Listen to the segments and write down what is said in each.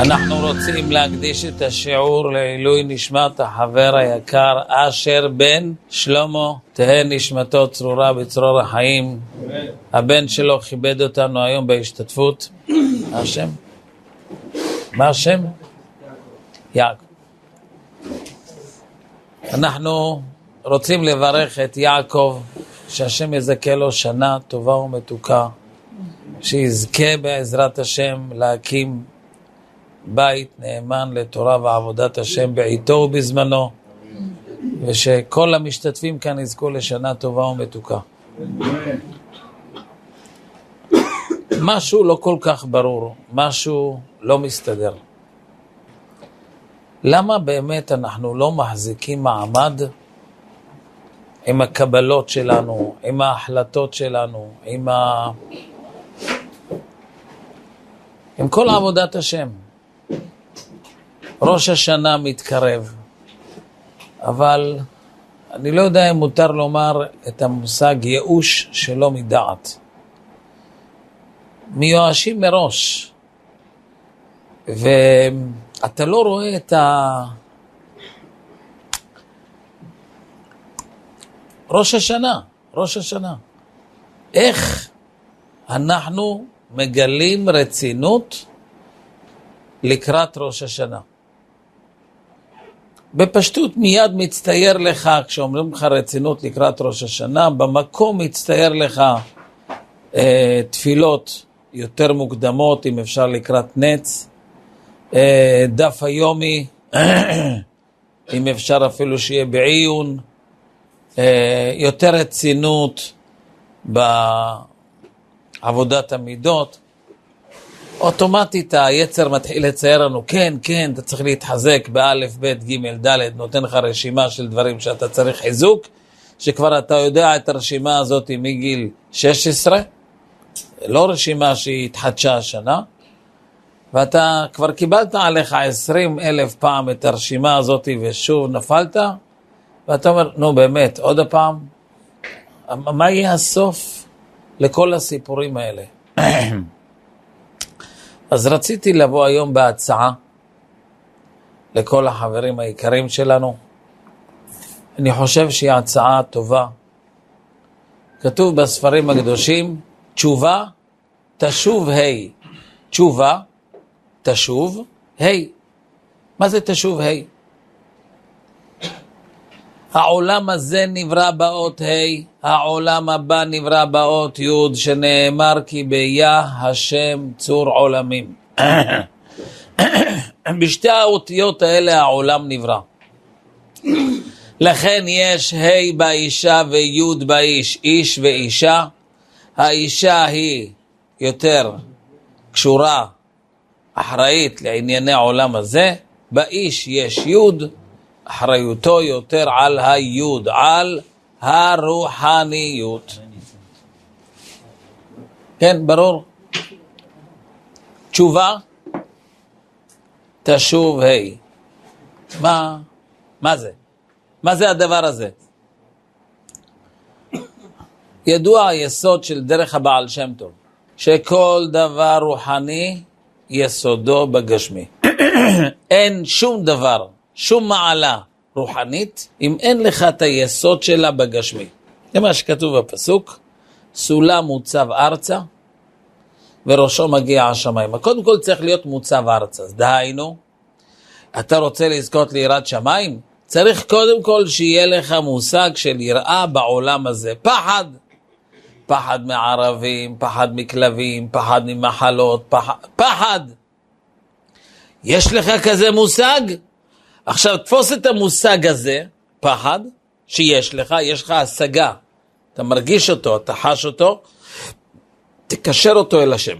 אנחנו רוצים להקדיש את השיעור לעילוי נשמת החבר היקר אשר בן שלמה, תהא נשמתו צרורה בצרור החיים. הבן שלו כיבד אותנו היום בהשתתפות. מה השם? מה השם? יעקב. אנחנו רוצים לברך את יעקב, שהשם יזכה לו שנה טובה ומתוקה, שיזכה בעזרת השם להקים בית נאמן לתורה ועבודת השם בעיתו ובזמנו, ושכל המשתתפים כאן יזכו לשנה טובה ומתוקה. משהו לא כל כך ברור, משהו לא מסתדר. למה באמת אנחנו לא מחזיקים מעמד עם הקבלות שלנו, עם ההחלטות שלנו, עם, ה... עם כל עבודת השם? ראש השנה מתקרב, אבל אני לא יודע אם מותר לומר את המושג ייאוש שלא מדעת. מיואשים מראש, ואתה לא רואה את ה... ראש השנה, ראש השנה. איך אנחנו מגלים רצינות לקראת ראש השנה? בפשטות מיד מצטייר לך, כשאומרים לך רצינות לקראת ראש השנה, במקום מצטייר לך אה, תפילות יותר מוקדמות, אם אפשר לקראת נץ, אה, דף היומי, אם אפשר אפילו שיהיה בעיון, אה, יותר רצינות בעבודת המידות. אוטומטית היצר מתחיל לצייר לנו, כן, כן, אתה צריך להתחזק באלף, בית, גימל, דלת, נותן לך רשימה של דברים שאתה צריך חיזוק, שכבר אתה יודע את הרשימה הזאת מגיל 16, לא רשימה שהיא התחדשה השנה, ואתה כבר קיבלת עליך 20 אלף פעם את הרשימה הזאת ושוב נפלת, ואתה אומר, נו באמת, עוד פעם, מה יהיה הסוף לכל הסיפורים האלה? אז רציתי לבוא היום בהצעה לכל החברים היקרים שלנו. אני חושב שהיא הצעה טובה. כתוב בספרים הקדושים, תשובה, תשוב ה'. תשובה, תשוב ה'. מה זה תשוב ה'? העולם הזה נברא באות ה', העולם הבא נברא באות י', שנאמר כי ביה השם צור עולמים. בשתי האותיות האלה העולם נברא. לכן יש ה' באישה וי' באיש, איש ואישה. האישה היא יותר קשורה, אחראית לענייני העולם הזה, באיש יש י', אחריותו יותר על היוד, על הרוחניות. כן, ברור. תשובה, תשוב ה'. מה, מה זה? מה זה הדבר הזה? ידוע היסוד של דרך הבעל שם טוב, שכל דבר רוחני יסודו בגשמי. אין שום דבר שום מעלה רוחנית, אם אין לך את היסוד שלה בגשמי. זה מה שכתוב בפסוק, סולם מוצב ארצה וראשו מגיע השמיים. קודם כל צריך להיות מוצב ארצה, אז דהיינו, אתה רוצה לזכות ליראת שמיים? צריך קודם כל שיהיה לך מושג של יראה בעולם הזה. פחד, פחד מערבים, פחד מכלבים, פחד ממחלות, פחד, פחד. יש לך כזה מושג? עכשיו, תפוס את המושג הזה, פחד, שיש לך, יש לך השגה, אתה מרגיש אותו, אתה חש אותו, תקשר אותו אל השם.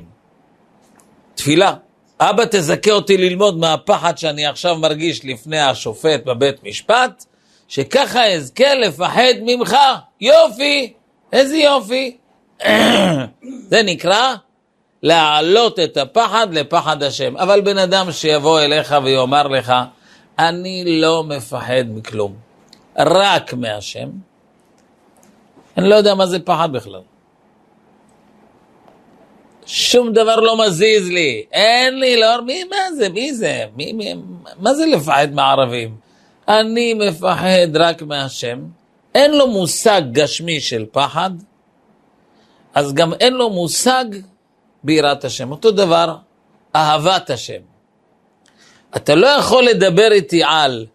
תפילה. אבא, תזכה אותי ללמוד מהפחד שאני עכשיו מרגיש לפני השופט בבית משפט, שככה אזכה לפחד ממך. יופי! איזה יופי! זה נקרא להעלות את הפחד לפחד השם. אבל בן אדם שיבוא אליך ויאמר לך, אני לא מפחד מכלום, רק מהשם. אני לא יודע מה זה פחד בכלל. שום דבר לא מזיז לי, אין לי, לא, מי, מה זה, מי זה, מי, מי, מה זה לפחד מערבים? אני מפחד רק מהשם, אין לו מושג גשמי של פחד, אז גם אין לו מושג ביראת השם. אותו דבר, אהבת השם. אתה לא יכול לדבר איתי על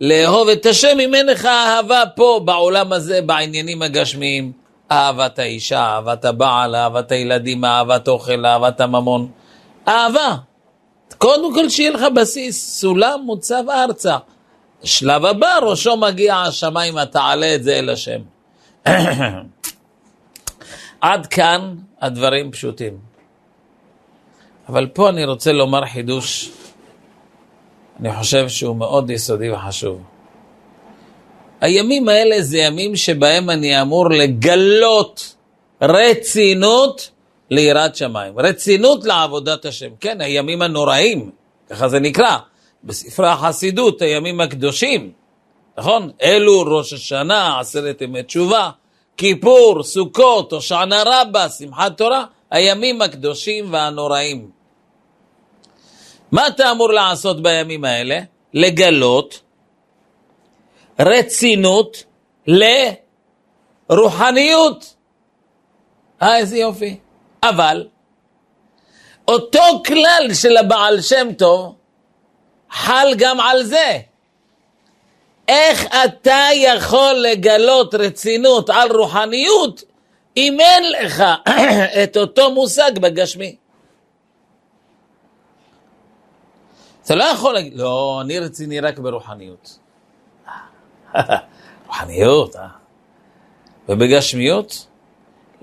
לאהוב את השם אם אין לך אהבה פה בעולם הזה, בעניינים הגשמיים. אהבת האישה, אהבת הבעל, אהבת הילדים, אהבת אוכל, אהבת הממון. אהבה. קודם כל שיהיה לך בסיס, סולם מוצב ארצה. שלב הבא, ראשו מגיע השמיים, תעלה את זה אל השם. עד כאן הדברים פשוטים. אבל פה אני רוצה לומר חידוש, אני חושב שהוא מאוד יסודי וחשוב. הימים האלה זה ימים שבהם אני אמור לגלות רצינות ליראת שמיים, רצינות לעבודת השם. כן, הימים הנוראים, ככה זה נקרא, בספרי החסידות, הימים הקדושים, נכון? אלו ראש השנה, עשרת ימי תשובה, כיפור, סוכות, הושענא רבה, שמחת תורה, הימים הקדושים והנוראים. מה אתה אמור לעשות בימים האלה? לגלות רצינות לרוחניות. אה, איזה יופי. אבל אותו כלל של הבעל שם טוב חל גם על זה. איך אתה יכול לגלות רצינות על רוחניות אם אין לך את אותו מושג בגשמי? אתה לא יכול להגיד, לא, אני רציני רק ברוחניות. רוחניות, אה? ובגשמיות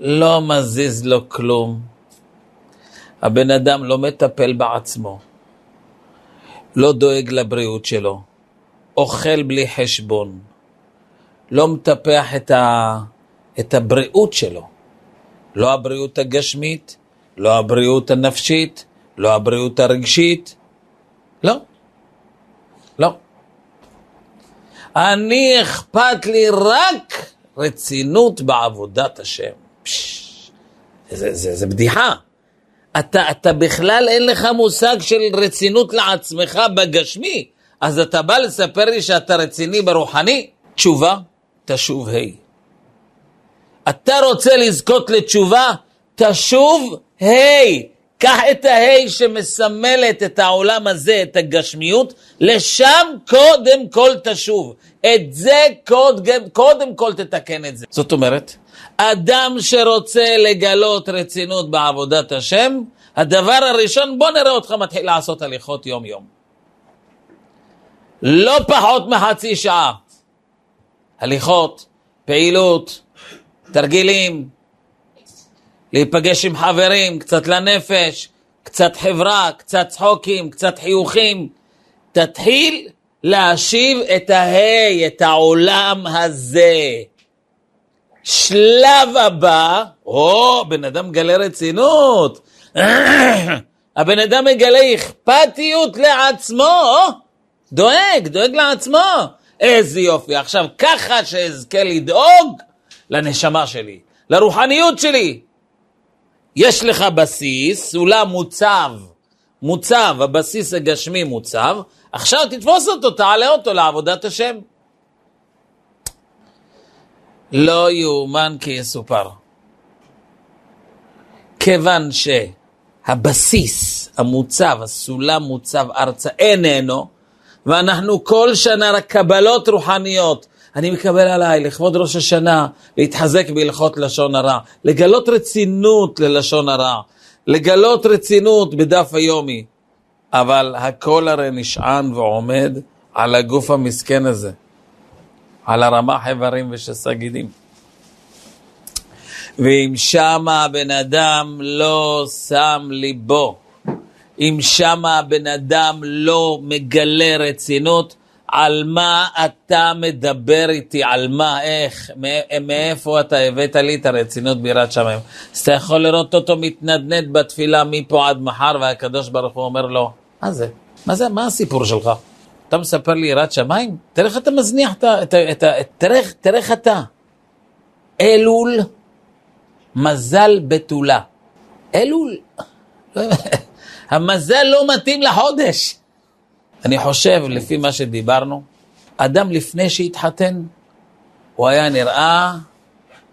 לא מזיז לו כלום. הבן אדם לא מטפל בעצמו, לא דואג לבריאות שלו, אוכל בלי חשבון, לא מטפח את, ה... את הבריאות שלו, לא הבריאות הגשמית, לא הבריאות הנפשית, לא הבריאות הרגשית, לא. לא. אני אכפת לי רק רצינות בעבודת השם. פש, זה, זה, זה בדיחה. אתה, אתה בכלל אין לך מושג של רצינות לעצמך בגשמי, אז אתה בא לספר לי שאתה רציני ברוחני? תשובה, תשוב ה'. אתה רוצה לזכות לתשובה? תשוב ה'. קח את ההי שמסמלת את העולם הזה, את הגשמיות, לשם קודם כל תשוב. את זה קודם, קודם כל תתקן את זה. זאת אומרת, אדם שרוצה לגלות רצינות בעבודת השם, הדבר הראשון, בוא נראה אותך מתחיל לעשות הליכות יום-יום. לא פחות מחצי שעה. הליכות, פעילות, תרגילים, להיפגש עם חברים, קצת לנפש, קצת חברה, קצת צחוקים, קצת חיוכים. תתחיל להשיב את ההי, את העולם הזה. שלב הבא, או, בן אדם מגלה רצינות. הבן אדם מגלה אכפתיות לעצמו, דואג, דואג לעצמו. איזה יופי. עכשיו, ככה שאזכה לדאוג לנשמה שלי, לרוחניות שלי, יש לך בסיס, סולם מוצב, מוצב, הבסיס הגשמי מוצב, עכשיו תתפוס אותו, תעלה אותו לעבודת השם. לא יאומן כי יסופר. כיוון שהבסיס המוצב, הסולם מוצב ארצה, איננו, ואנחנו כל שנה רק קבלות רוחניות אני מקבל עליי לכבוד ראש השנה להתחזק בהלכות לשון הרע, לגלות רצינות ללשון הרע, לגלות רצינות בדף היומי, אבל הכל הרי נשען ועומד על הגוף המסכן הזה, על הרמ"ח איברים ושס"ה גידים. ואם שמה הבן אדם לא שם ליבו, אם שמה הבן אדם לא מגלה רצינות, על מה אתה מדבר איתי, על מה, איך, מאיפה אתה הבאת לי את הרצינות ביראת שמיים. אז אתה יכול לראות אותו מתנדנד בתפילה מפה עד מחר, והקדוש ברוך הוא אומר לו, מה זה? מה זה, מה הסיפור שלך? אתה מספר לי יראת שמיים? תראה איך אתה מזניח את ה... תראה, איך אתה. אלול, מזל בתולה. אלול, המזל לא מתאים לחודש. אני חושב, לפי מה שדיברנו, אדם לפני שהתחתן, הוא היה נראה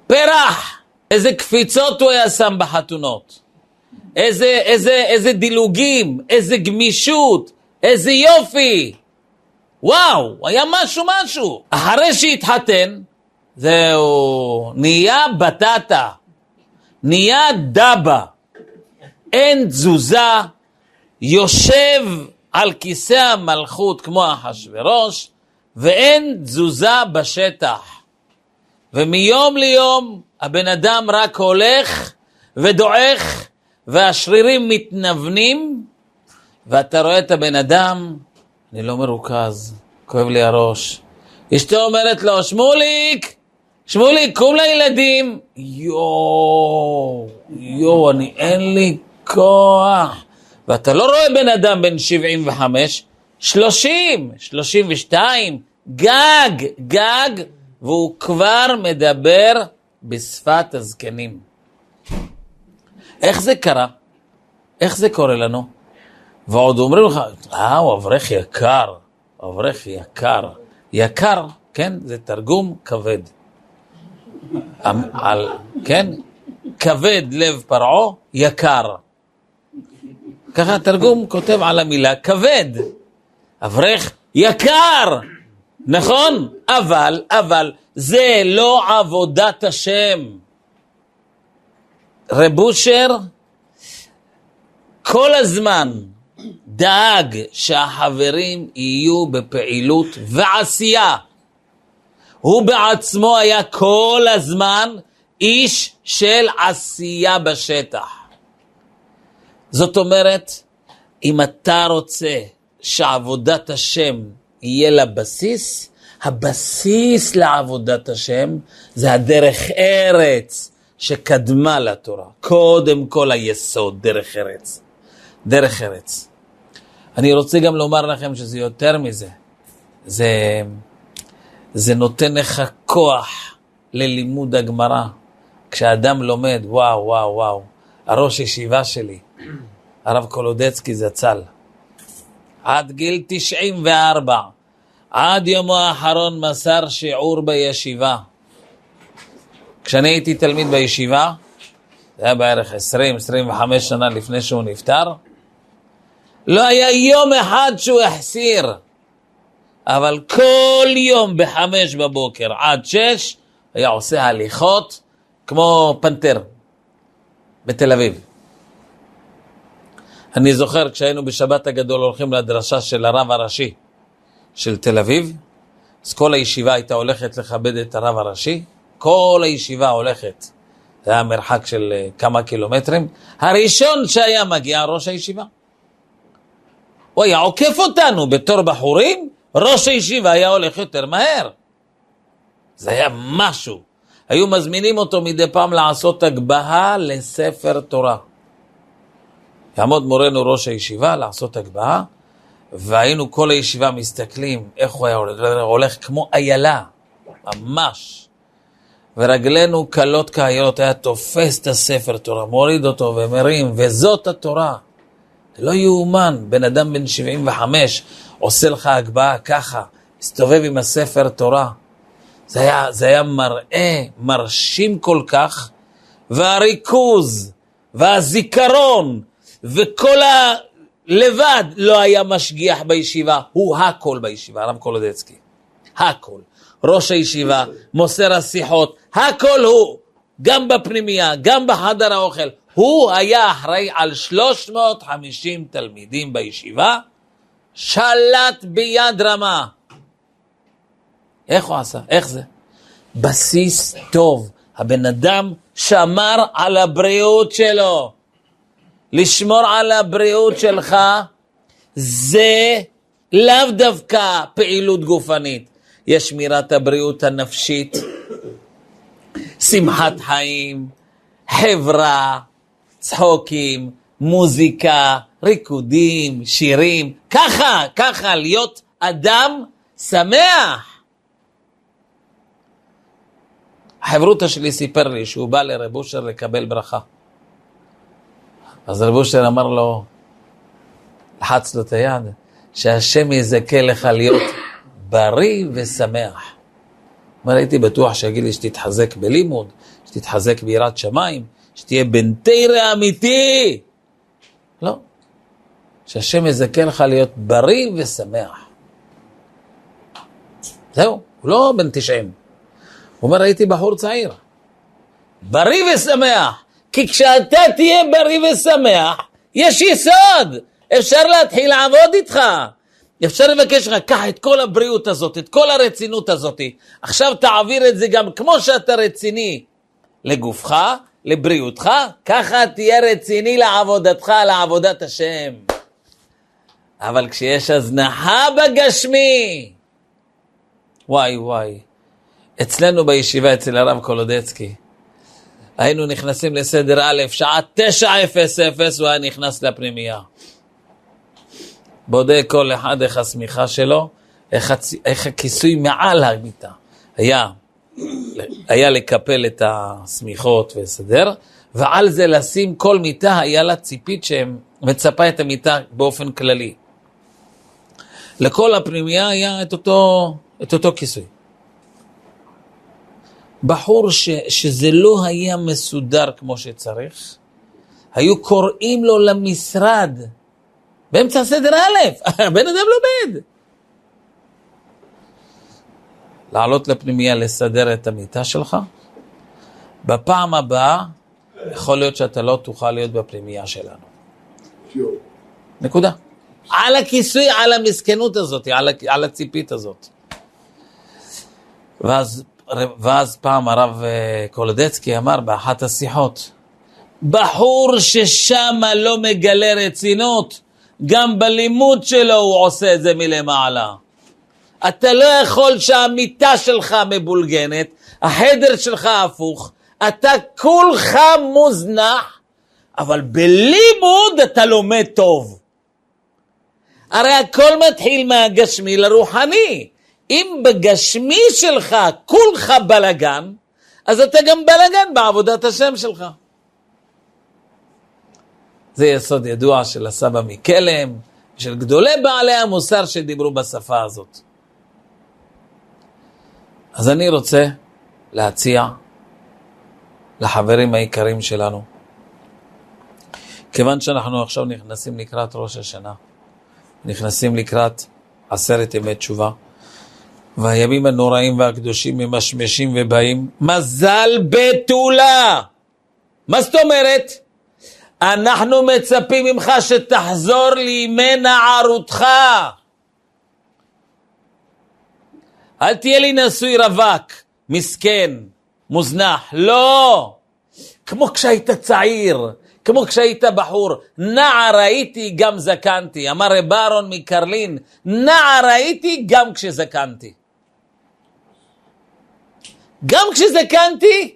פרח. איזה קפיצות הוא היה שם בחתונות. איזה, איזה, איזה דילוגים, איזה גמישות, איזה יופי. וואו, היה משהו משהו. אחרי שהתחתן, זהו, נהיה בטטה, נהיה דבה. אין תזוזה, יושב על כיסא המלכות כמו אחשורוש, ואין תזוזה בשטח. ומיום ליום הבן אדם רק הולך ודועך, והשרירים מתנוונים, ואתה רואה את הבן אדם, אני לא מרוכז, כואב לי הראש. אשתו אומרת לו, שמוליק, שמוליק, קום לילדים. יואו, יואו, אני, אין לי כוח. ואתה לא רואה בן אדם בן 75, 30, 32, גג, גג, והוא כבר מדבר בשפת הזקנים. איך זה קרה? איך זה קורה לנו? ועוד אומרים לך, אה, הוא אברך יקר, אברך יקר. יקר, כן, זה תרגום כבד. על, כן, כבד לב פרעה, יקר. ככה התרגום כותב על המילה כבד. אברך יקר, נכון? אבל, אבל, זה לא עבודת השם. רב אושר כל הזמן דאג שהחברים יהיו בפעילות ועשייה. הוא בעצמו היה כל הזמן איש של עשייה בשטח. זאת אומרת, אם אתה רוצה שעבודת השם יהיה לה בסיס, הבסיס לעבודת השם זה הדרך ארץ שקדמה לתורה. קודם כל היסוד, דרך ארץ. דרך ארץ. אני רוצה גם לומר לכם שזה יותר מזה. זה, זה נותן לך כוח ללימוד הגמרא. כשאדם לומד, וואו, וואו, וואו, הראש ישיבה שלי, הרב קולודצקי זצ"ל, עד גיל 94, עד יומו האחרון מסר שיעור בישיבה. כשאני הייתי תלמיד בישיבה, זה היה בערך 20-25 שנה לפני שהוא נפטר, לא היה יום אחד שהוא החסיר, אבל כל יום בחמש בבוקר עד שש היה עושה הליכות כמו פנתר בתל אביב. אני זוכר כשהיינו בשבת הגדול הולכים לדרשה של הרב הראשי של תל אביב, אז כל הישיבה הייתה הולכת לכבד את הרב הראשי, כל הישיבה הולכת, זה היה מרחק של אה, כמה קילומטרים, הראשון שהיה מגיע ראש הישיבה. הוא היה עוקף אותנו בתור בחורים, ראש הישיבה היה הולך יותר מהר. זה היה משהו. היו מזמינים אותו מדי פעם לעשות הגבהה לספר תורה. יעמוד מורנו ראש הישיבה לעשות הגבהה, והיינו כל הישיבה מסתכלים איך הוא היה הולך, כמו איילה, ממש. ורגלינו קלות כאיילות, היה תופס את הספר תורה, מוריד אותו ומרים, וזאת התורה. לא יאומן, בן אדם בן 75 עושה לך הגבהה ככה, מסתובב עם הספר תורה. זה היה, זה היה מראה מרשים כל כך, והריכוז, והזיכרון, וכל הלבד לא היה משגיח בישיבה, הוא הכל בישיבה, הרב קולודצקי. הכל. ראש הישיבה, מוסר השיחות, הכל הוא. גם בפנימייה, גם בחדר האוכל. הוא היה אחראי על 350 תלמידים בישיבה, שלט ביד רמה. איך הוא עשה? איך זה? בסיס טוב. הבן אדם שמר על הבריאות שלו. לשמור על הבריאות שלך זה לאו דווקא פעילות גופנית. יש שמירת הבריאות הנפשית, שמחת חיים, חברה, צחוקים, מוזיקה, ריקודים, שירים, ככה, ככה, להיות אדם שמח. החברותא שלי סיפר לי שהוא בא לרב אושר לקבל ברכה. אז רב אושר אמר לו, לחץ לו את היד, שהשם יזכה לך להיות בריא ושמח. אומר, הייתי בטוח שיגיד לי שתתחזק בלימוד, שתתחזק ביראת שמיים, שתהיה בן תרא אמיתי. לא. שהשם יזכה לך להיות בריא ושמח. זהו, הוא לא בן 90. הוא אומר, הייתי בחור צעיר. בריא ושמח. כי כשאתה תהיה בריא ושמח, יש יסוד. אפשר להתחיל לעבוד איתך. אפשר לבקש לך, קח את כל הבריאות הזאת, את כל הרצינות הזאת. עכשיו תעביר את זה גם כמו שאתה רציני לגופך, לבריאותך, ככה תהיה רציני לעבודתך, לעבודת השם. אבל כשיש הזנחה בגשמי, וואי וואי, אצלנו בישיבה, אצל הרב קולודצקי, היינו נכנסים לסדר א', שעה 9:00 הוא היה נכנס לפנימייה. בודק כל אחד איך השמיכה שלו, איך, הצ... איך הכיסוי מעל המיטה. היה, היה לקפל את השמיכות ולסדר, ועל זה לשים כל מיטה, היה לה ציפית שמצפה את המיטה באופן כללי. לכל הפנימייה היה את אותו, את אותו כיסוי. בחור ש, שזה לא היה מסודר כמו שצריך, היו קוראים לו למשרד באמצע סדר א', הבן אדם לומד. לעלות לפנימייה, לסדר את המיטה שלך, בפעם הבאה יכול להיות שאתה לא תוכל להיות בפנימייה שלנו. נקודה. על הכיסוי, על המסכנות הזאת, על, על הציפית הזאת. ואז, ואז פעם הרב אה, קולדצקי אמר באחת השיחות, בחור ששם לא מגלה רצינות, גם בלימוד שלו הוא עושה את זה מלמעלה. אתה לא יכול שהמיטה שלך מבולגנת, החדר שלך הפוך, אתה כולך מוזנח, אבל בלימוד אתה לומד טוב. הרי הכל מתחיל מהגשמי לרוחני. אם בגשמי שלך כולך בלגן, אז אתה גם בלגן בעבודת השם שלך. זה יסוד ידוע של הסבא מקלם, של גדולי בעלי המוסר שדיברו בשפה הזאת. אז אני רוצה להציע לחברים היקרים שלנו, כיוון שאנחנו עכשיו נכנסים לקראת ראש השנה, נכנסים לקראת עשרת ימי תשובה, והימים הנוראים והקדושים ממשמשים ובאים, מזל בתולה! מה זאת אומרת? אנחנו מצפים ממך שתחזור לימי נערותך. אל תהיה לי נשוי רווק, מסכן, מוזנח. לא! כמו כשהיית צעיר, כמו כשהיית בחור, נער הייתי גם זקנתי. אמר רב אהרון מקרלין, נער הייתי גם כשזקנתי. גם כשזקנתי,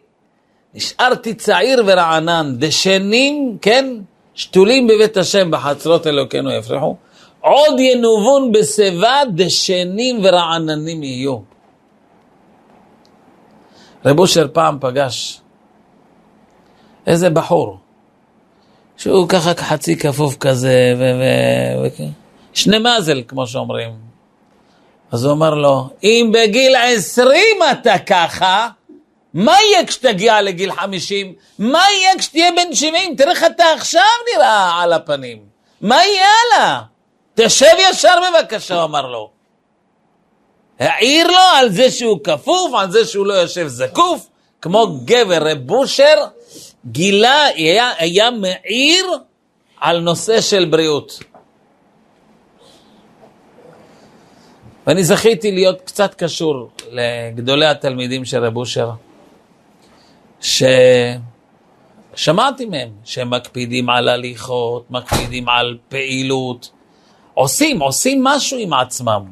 נשארתי צעיר ורענן, דשנים, כן, שתולים בבית השם בחצרות אלוקינו יפרחו, עוד ינובון בשיבה דשנים ורעננים יהיו. רב אושר פעם פגש איזה בחור, שהוא ככה חצי כפוף כזה, ו... ו... ו... שני מזל, כמו שאומרים. אז הוא אמר לו, אם בגיל עשרים אתה ככה, מה יהיה כשתגיע לגיל 50? מה יהיה כשתהיה בן 70? תראה איך אתה עכשיו נראה על הפנים. מה יהיה הלאה? תשב ישר בבקשה, הוא אמר לו. העיר לו על זה שהוא כפוף, על זה שהוא לא יושב זקוף, כמו גבר רב בושר, גילה, היה, היה מעיר על נושא של בריאות. ואני זכיתי להיות קצת קשור לגדולי התלמידים של רב אושר. ששמעתי מהם שהם מקפידים על הליכות, מקפידים על פעילות, עושים, עושים משהו עם עצמם.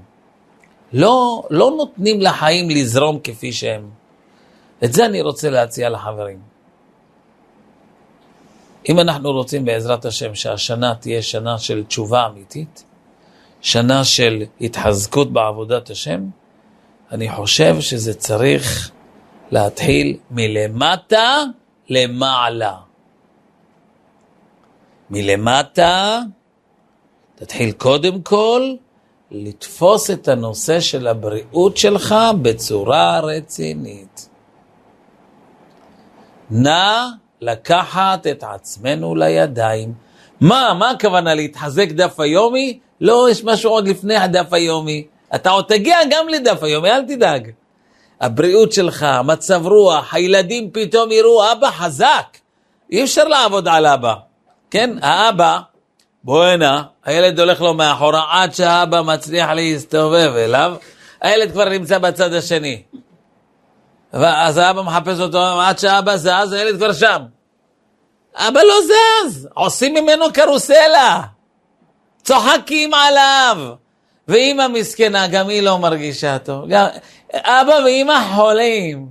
לא, לא נותנים לחיים לזרום כפי שהם. את זה אני רוצה להציע לחברים. אם אנחנו רוצים בעזרת השם שהשנה תהיה שנה של תשובה אמיתית, שנה של התחזקות בעבודת השם, אני חושב שזה צריך להתחיל מלמטה למעלה. מלמטה, תתחיל קודם כל לתפוס את הנושא של הבריאות שלך בצורה רצינית. נא לקחת את עצמנו לידיים. מה, מה הכוונה להתחזק דף היומי? לא, יש משהו עוד לפני הדף היומי. אתה עוד תגיע גם לדף היומי, אל תדאג. הבריאות שלך, מצב רוח, הילדים פתאום יראו אבא חזק. אי אפשר לעבוד על אבא. כן, האבא, בוא הנה, הילד הולך לו מאחורה עד שהאבא מצליח להסתובב אליו, הילד כבר נמצא בצד השני. ואז האבא מחפש אותו, עד שהאבא זז, הילד כבר שם. אבא לא זז, עושים ממנו קרוסלה, צוחקים עליו. ואימא מסכנה, גם היא לא מרגישה טוב. גם... אבא ואימא חולים.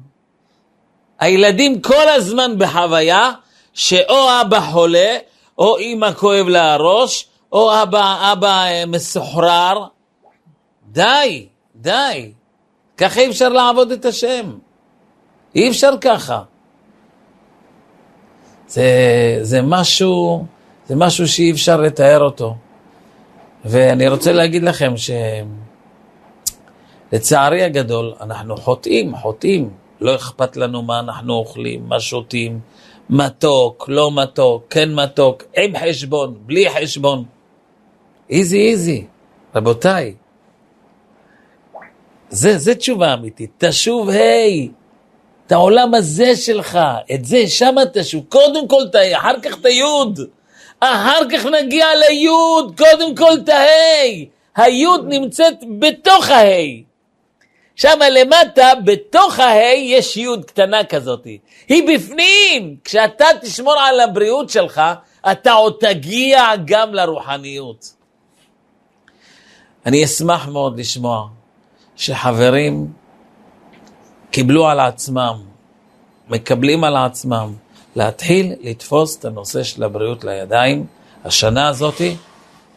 הילדים כל הזמן בחוויה שאו אבא חולה, או אימא כואב לה הראש, או אבא, אבא אה, מסוחרר. די, די. ככה אי אפשר לעבוד את השם. אי אפשר ככה. זה, זה משהו, זה משהו שאי אפשר לתאר אותו. ואני רוצה להגיד לכם שלצערי הגדול, אנחנו חוטאים, חוטאים. לא אכפת לנו מה אנחנו אוכלים, מה שותים, מתוק, לא מתוק, כן מתוק, עם חשבון, בלי חשבון. איזי איזי, רבותיי. זה, זה תשובה אמיתית. תשוב, היי, את העולם הזה שלך, את זה, שמה תשוב. קודם כל תהיה, אחר כך את היוד. אחר כך נגיע ליוד, קודם כל את ההי. היוד נמצאת בתוך ההי. שם למטה, בתוך ההי, יש יוד קטנה כזאת. היא בפנים. כשאתה תשמור על הבריאות שלך, אתה עוד תגיע גם לרוחניות. אני אשמח מאוד לשמוע שחברים קיבלו על עצמם, מקבלים על עצמם, להתחיל לתפוס את הנושא של הבריאות לידיים. השנה הזאת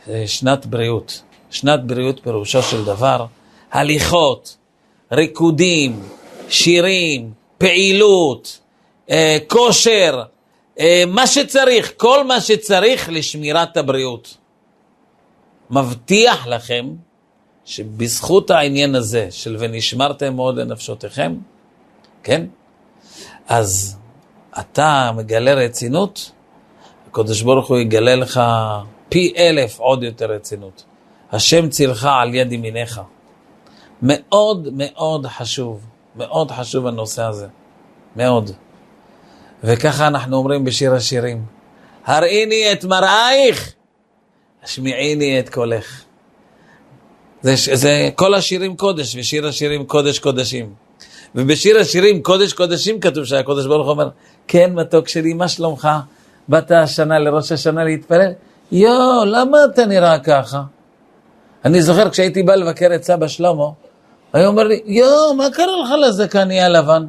זה שנת בריאות. שנת בריאות פירושו של דבר הליכות, ריקודים, שירים, פעילות, אה, כושר, אה, מה שצריך, כל מה שצריך לשמירת הבריאות. מבטיח לכם שבזכות העניין הזה של ונשמרתם מאוד לנפשותיכם, כן? אז אתה מגלה רצינות, הקדוש ברוך הוא יגלה לך פי אלף עוד יותר רצינות. השם צילך על יד ימיניך. מאוד מאוד חשוב, מאוד חשוב הנושא הזה, מאוד. וככה אנחנו אומרים בשיר השירים, הראיני את מראייך, השמיעיני את קולך. זה, זה כל השירים קודש, ושיר השירים קודש קודשים. ובשיר השירים קודש קודשים כתוב שהקודש ברוך הוא אומר, כן מתוק שלי, מה שלומך? באת השנה לראש השנה להתפלל? יואו, למה אתה נראה ככה? אני זוכר כשהייתי בא לבקר את סבא שלמה, היה אומר לי, יואו, מה קרה לך לזקן יהיה לבן?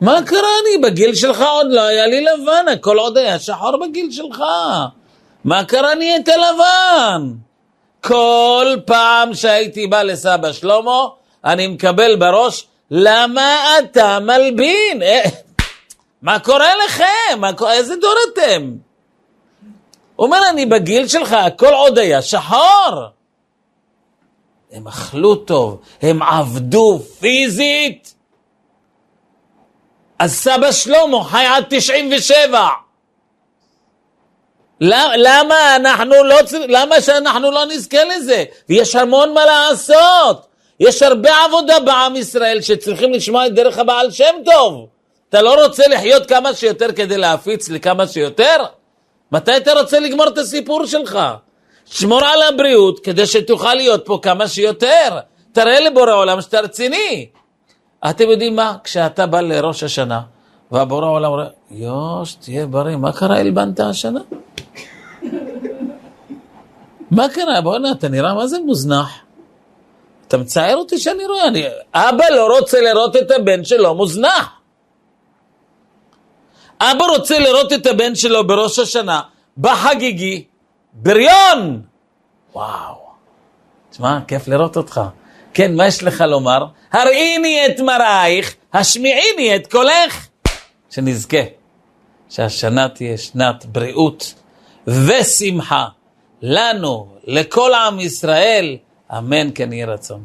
מה קרה אני? בגיל שלך עוד לא היה לי לבן, הכל עוד היה שחור בגיל שלך. מה קרה נהיית לבן? כל פעם שהייתי בא לסבא שלמה, אני מקבל בראש, למה אתה מלבין? מה קורה לכם? מה, איזה דור אתם? הוא אומר, אני בגיל שלך, הכל עוד היה שחור. הם אכלו טוב, הם עבדו פיזית. אז סבא שלמה חי עד 97. למה אנחנו לא למה שאנחנו לא נזכה לזה? ויש המון מה לעשות. יש הרבה עבודה בעם ישראל שצריכים לשמוע את דרך הבעל שם טוב. אתה לא רוצה לחיות כמה שיותר כדי להפיץ לכמה שיותר? מתי אתה רוצה לגמור את הסיפור שלך? שמור על הבריאות כדי שתוכל להיות פה כמה שיותר. תראה לבורא עולם שאתה רציני. אתם יודעים מה? כשאתה בא לראש השנה, והבורא עולם אומר, יוש, תהיה בריא, מה קרה הלבנת השנה? מה קרה? בוא'נה, אתה נראה מה זה מוזנח. אתה מצער אותי שאני רואה, אני... אבא לא רוצה לראות את הבן שלו מוזנח. אבא רוצה לראות את הבן שלו בראש השנה, בחגיגי, בריון! וואו. תשמע, כיף לראות אותך. כן, מה יש לך לומר? הראיני את מראייך, השמיעיני את קולך. שנזכה, שהשנה תהיה שנת בריאות ושמחה לנו, לכל עם ישראל, אמן כן יהי רצון.